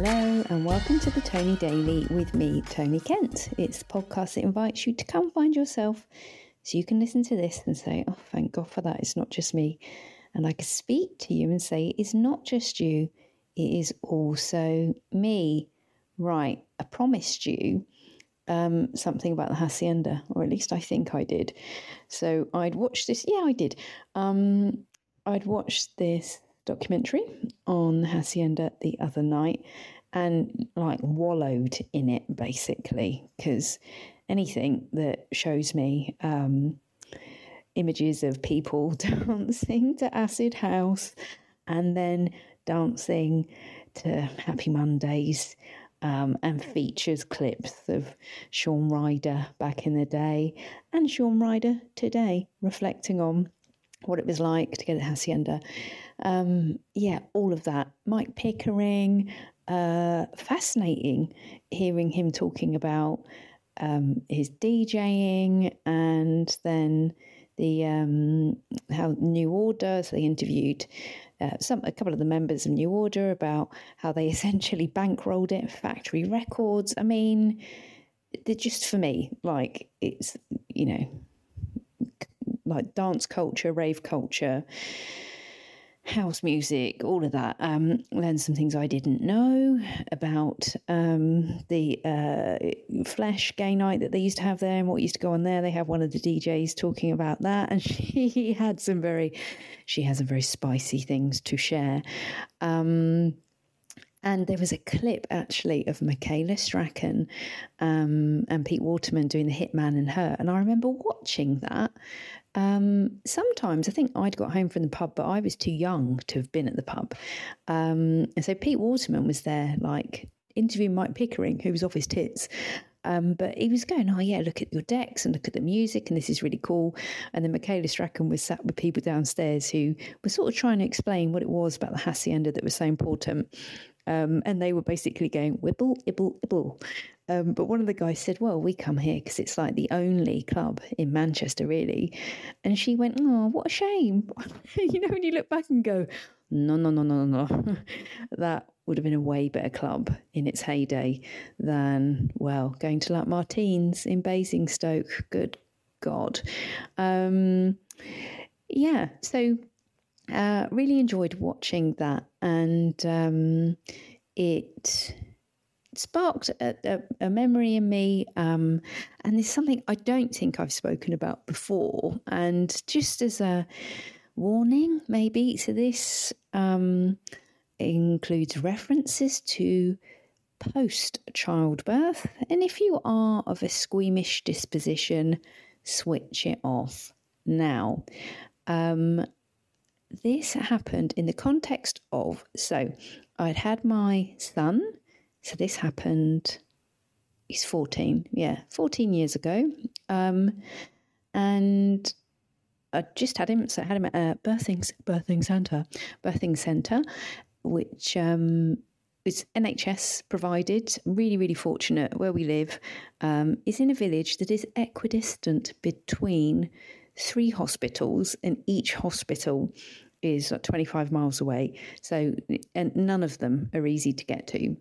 Hello, and welcome to the Tony Daily with me, Tony Kent. It's the podcast that invites you to come find yourself so you can listen to this and say, Oh, thank God for that. It's not just me. And I can speak to you and say, It's not just you, it is also me. Right, I promised you um, something about the hacienda, or at least I think I did. So I'd watched this. Yeah, I did. Um, I'd watched this documentary on the hacienda the other night and like wallowed in it basically because anything that shows me um, images of people dancing to acid house and then dancing to happy mondays um, and features clips of Shaun Ryder back in the day and Shaun Ryder today, reflecting on what it was like to get a hacienda. Um, yeah, all of that. Mike Pickering, uh, fascinating hearing him talking about um, his DJing and then the um, how New Order. So they interviewed uh, some a couple of the members of New Order about how they essentially bankrolled it, factory records. I mean, they're just for me like it's you know like dance culture, rave culture house music, all of that. Um, learned some things I didn't know about um, the uh, Flesh Gay Night that they used to have there and what used to go on there. They have one of the DJs talking about that, and she had some very, she has some very spicy things to share. Um, and there was a clip actually of Michaela Strachan um, and Pete Waterman doing the Hitman and her. And I remember watching that. Um, sometimes I think I'd got home from the pub, but I was too young to have been at the pub. Um, and so Pete Waterman was there, like interviewing Mike Pickering, who was off his tits. Um, but he was going, oh yeah, look at your decks and look at the music, and this is really cool. And then Michaela Strachan was sat with people downstairs who were sort of trying to explain what it was about the hacienda that was so important. Um, and they were basically going, wibble, ibble, ibble. Um, but one of the guys said, Well, we come here because it's like the only club in Manchester, really. And she went, Oh, what a shame. you know, when you look back and go, No, no, no, no, no. that would have been a way better club in its heyday than, well, going to like Martins in Basingstoke. Good God. Um, yeah, so uh, really enjoyed watching that, and um, it sparked a, a, a, memory in me. Um, and there's something I don't think I've spoken about before. And just as a warning, maybe, so this um, includes references to post childbirth. And if you are of a squeamish disposition, switch it off now. Um, this happened in the context of so I'd had my son, so this happened. He's fourteen, yeah, fourteen years ago, um, and I just had him. So I had him at a birthing birthing centre, birthing centre, which um, is NHS provided. Really, really fortunate where we live. Um, is in a village that is equidistant between three hospitals, and each hospital is 25 miles away. So, and none of them are easy to get to.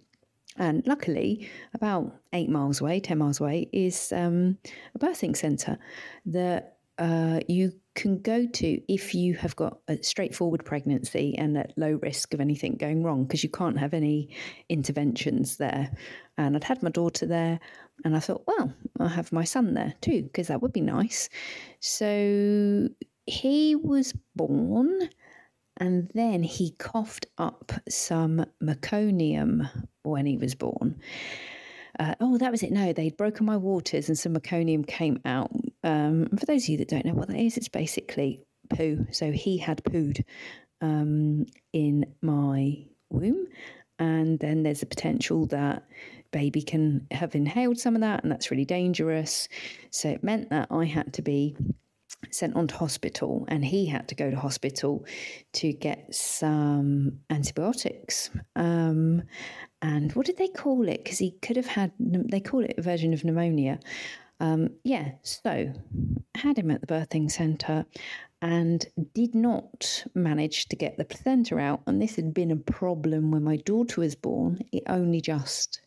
And luckily, about eight miles away, 10 miles away, is um, a birthing centre that uh, you can go to if you have got a straightforward pregnancy and at low risk of anything going wrong because you can't have any interventions there. And I'd had my daughter there, and I thought, well, I'll have my son there too because that would be nice. So he was born and then he coughed up some meconium when he was born. Uh, oh, that was it. No, they'd broken my waters and some meconium came out. Um, for those of you that don't know what that is, it's basically poo. So he had pooed um, in my womb. And then there's a potential that baby can have inhaled some of that, and that's really dangerous. So it meant that I had to be sent on to hospital and he had to go to hospital to get some antibiotics um, and what did they call it because he could have had they call it a version of pneumonia um, yeah so had him at the birthing centre and did not manage to get the placenta out. And this had been a problem when my daughter was born. It only just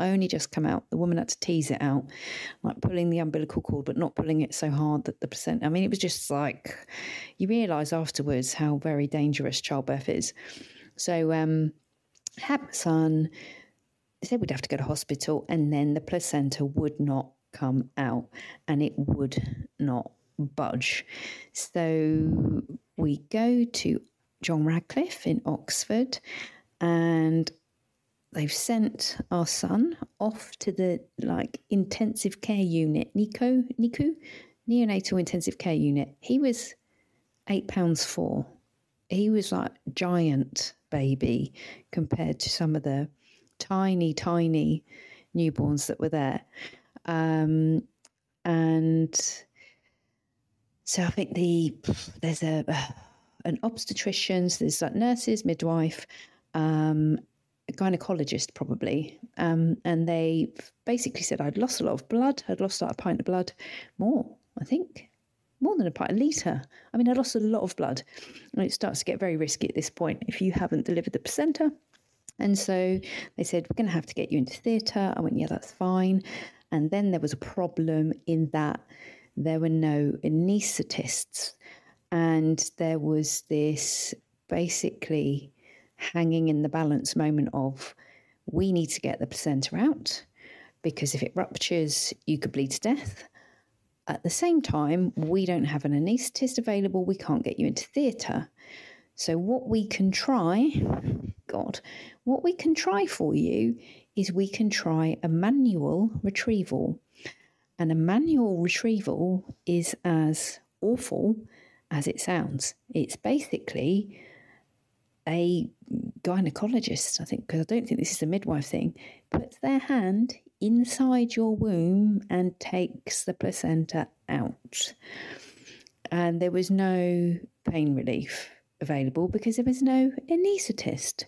only just come out. The woman had to tease it out, like pulling the umbilical cord, but not pulling it so hard that the placenta. I mean, it was just like you realise afterwards how very dangerous childbirth is. So, um, had my son. They said we'd have to go to hospital, and then the placenta would not come out, and it would not budge. So we go to John Radcliffe in Oxford, and they've sent our son off to the like intensive care unit, Nico, NICU, neonatal intensive care unit. He was eight pounds four. He was like giant baby compared to some of the tiny, tiny newborns that were there. Um, and so I think the there's a an obstetrician, so there's like nurses, midwife, um, a gynecologist probably, um, and they basically said I'd lost a lot of blood. I'd lost like a pint of blood, more I think, more than a pint, a litre. I mean, I lost a lot of blood, and it starts to get very risky at this point if you haven't delivered the placenta. And so they said, We're going to have to get you into theatre. I went, Yeah, that's fine. And then there was a problem in that there were no anaesthetists. And there was this basically hanging in the balance moment of we need to get the placenta out because if it ruptures, you could bleed to death. At the same time, we don't have an anaesthetist available, we can't get you into theatre. So, what we can try, God, what we can try for you is we can try a manual retrieval. And a manual retrieval is as awful as it sounds. It's basically a gynecologist, I think, because I don't think this is a midwife thing, puts their hand inside your womb and takes the placenta out. And there was no pain relief available because there was no anaesthetist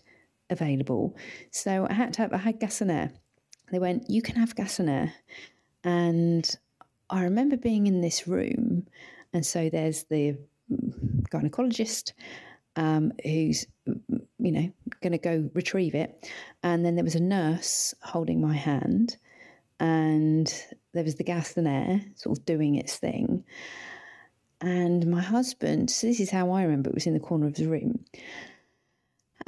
available. So I had to have, I had gas and air. They went, you can have gas and air. And I remember being in this room, and so there's the gynecologist um, who's, you know, going to go retrieve it. And then there was a nurse holding my hand, and there was the gas and air sort of doing its thing. And my husband, so this is how I remember it, was in the corner of the room.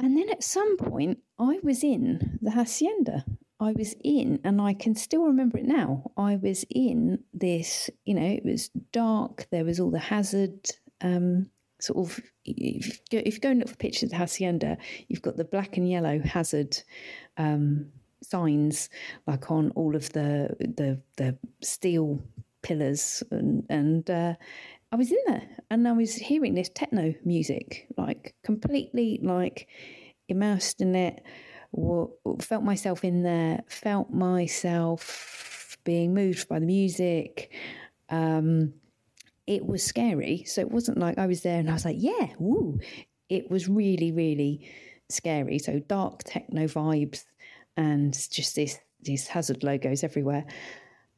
And then at some point, I was in the hacienda. I was in, and I can still remember it now. I was in this, you know, it was dark. There was all the hazard, um, sort of. If you, go, if you go and look for pictures of the hacienda, you've got the black and yellow hazard um, signs, like on all of the the the steel pillars, and and uh, I was in there, and I was hearing this techno music, like completely like immersed in it felt myself in there, felt myself being moved by the music. Um, it was scary. So it wasn't like I was there and I was like, yeah, woo. It was really, really scary. So dark techno vibes and just this these hazard logos everywhere.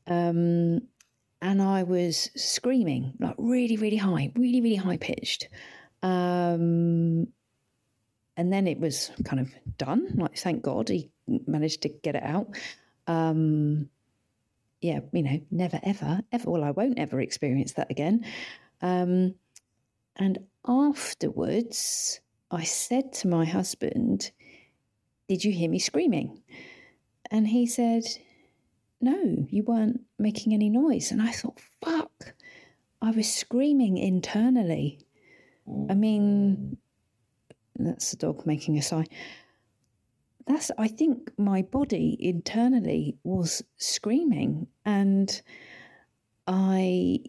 Um, and I was screaming like really, really high, really, really high pitched. Um, and then it was kind of done. Like, thank God he managed to get it out. Um, yeah, you know, never, ever, ever. Well, I won't ever experience that again. Um, and afterwards, I said to my husband, Did you hear me screaming? And he said, No, you weren't making any noise. And I thought, Fuck, I was screaming internally. I mean, that's the dog making a sigh. That's, I think, my body internally was screaming. And I,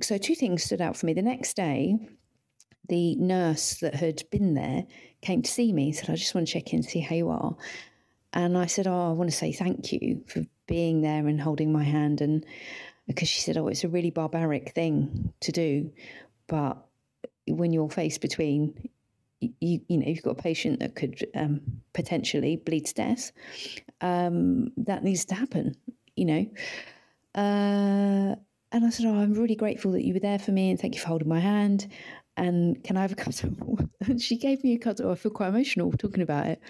so two things stood out for me. The next day, the nurse that had been there came to see me, and said, I just want to check in, see how you are. And I said, Oh, I want to say thank you for being there and holding my hand. And because she said, Oh, it's a really barbaric thing to do. But when you're faced between you, you know you've got a patient that could um, potentially bleed to death, um, that needs to happen. You know, uh, And I said, Oh, I'm really grateful that you were there for me and thank you for holding my hand. And can I have a cuddle? and she gave me a cuddle. I feel quite emotional talking about it.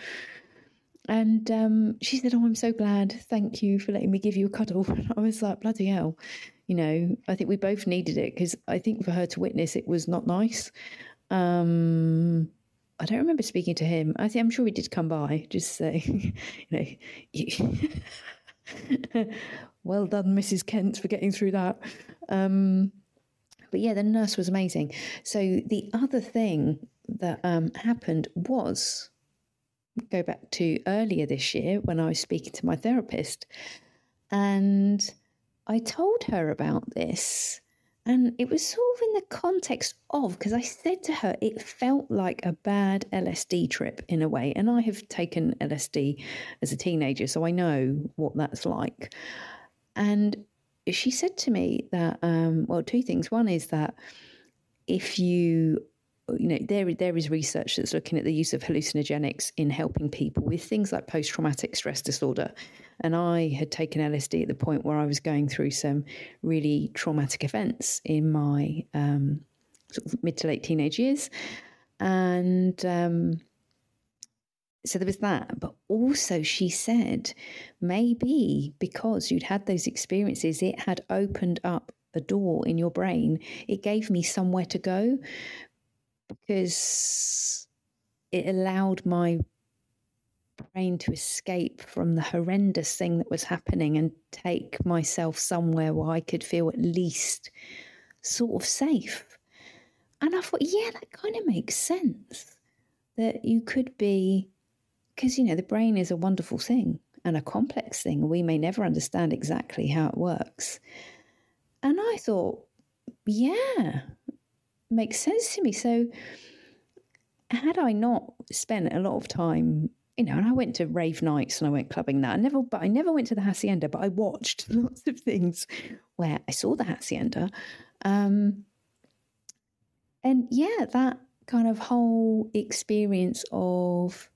And um, she said, Oh, I'm so glad. Thank you for letting me give you a cuddle. I was like, Bloody hell. You know, I think we both needed it because I think for her to witness it was not nice. Um, I don't remember speaking to him. I think I'm sure he did come by, just say, you know, well done, Mrs. Kent, for getting through that. Um, but yeah, the nurse was amazing. So the other thing that um, happened was go back to earlier this year when I was speaking to my therapist, and I told her about this. And it was sort of in the context of, because I said to her, it felt like a bad LSD trip in a way. And I have taken LSD as a teenager, so I know what that's like. And she said to me that, um, well, two things. One is that if you you know there there is research that's looking at the use of hallucinogenics in helping people with things like post traumatic stress disorder. And I had taken LSD at the point where I was going through some really traumatic events in my um, sort of mid to late teenage years. And um, so there was that. But also she said maybe because you'd had those experiences it had opened up a door in your brain. It gave me somewhere to go because it allowed my brain to escape from the horrendous thing that was happening and take myself somewhere where I could feel at least sort of safe. And I thought, yeah, that kind of makes sense that you could be, because, you know, the brain is a wonderful thing and a complex thing. We may never understand exactly how it works. And I thought, yeah, makes sense to me. So, had I not spent a lot of time, you know, and I went to rave nights and I went clubbing that. I never, but I never went to the hacienda. But I watched lots of things where I saw the hacienda, um, and yeah, that kind of whole experience of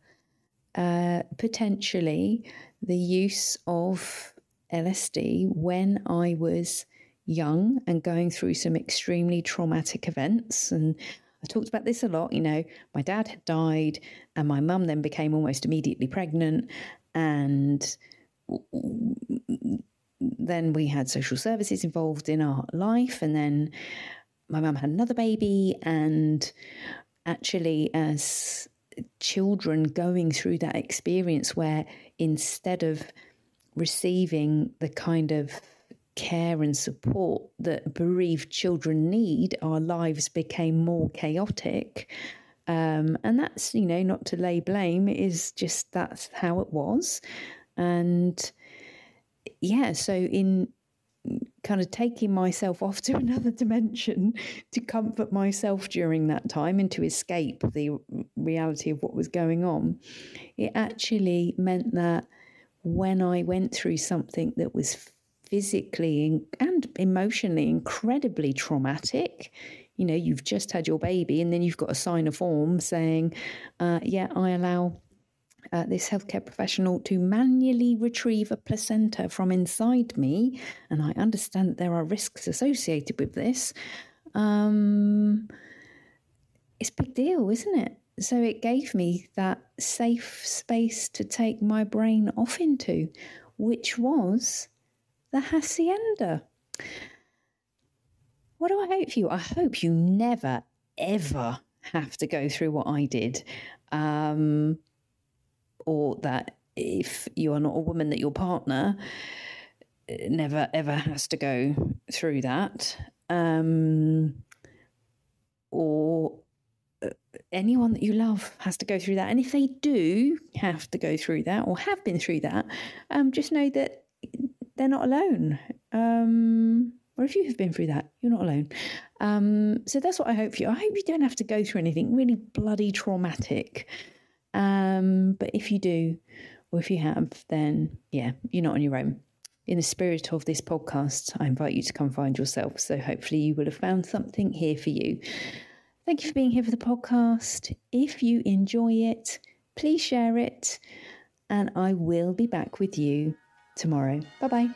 uh, potentially the use of LSD when I was young and going through some extremely traumatic events. And I talked about this a lot. You know, my dad had died, and my mum then became almost immediately pregnant. And then we had social services involved in our life. And then my mum had another baby. And actually, as children going through that experience where instead of receiving the kind of care and support that bereaved children need, our lives became more chaotic. Um, and that's, you know, not to lay blame, it is just that's how it was. And yeah, so in kind of taking myself off to another dimension to comfort myself during that time and to escape the reality of what was going on, it actually meant that when I went through something that was physically and emotionally incredibly traumatic. You know, you've just had your baby, and then you've got to sign a form saying, uh, Yeah, I allow uh, this healthcare professional to manually retrieve a placenta from inside me. And I understand that there are risks associated with this. Um, it's a big deal, isn't it? So it gave me that safe space to take my brain off into, which was the hacienda. What do I hope for you? I hope you never, ever have to go through what I did. Um, or that if you are not a woman, that your partner uh, never, ever has to go through that. Um, or uh, anyone that you love has to go through that. And if they do have to go through that or have been through that, um, just know that they're not alone. Um, or if you have been through that, you're not alone. Um, so that's what I hope for you. I hope you don't have to go through anything really bloody traumatic. Um, but if you do, or if you have, then yeah, you're not on your own. In the spirit of this podcast, I invite you to come find yourself. So hopefully, you will have found something here for you. Thank you for being here for the podcast. If you enjoy it, please share it, and I will be back with you tomorrow. Bye bye.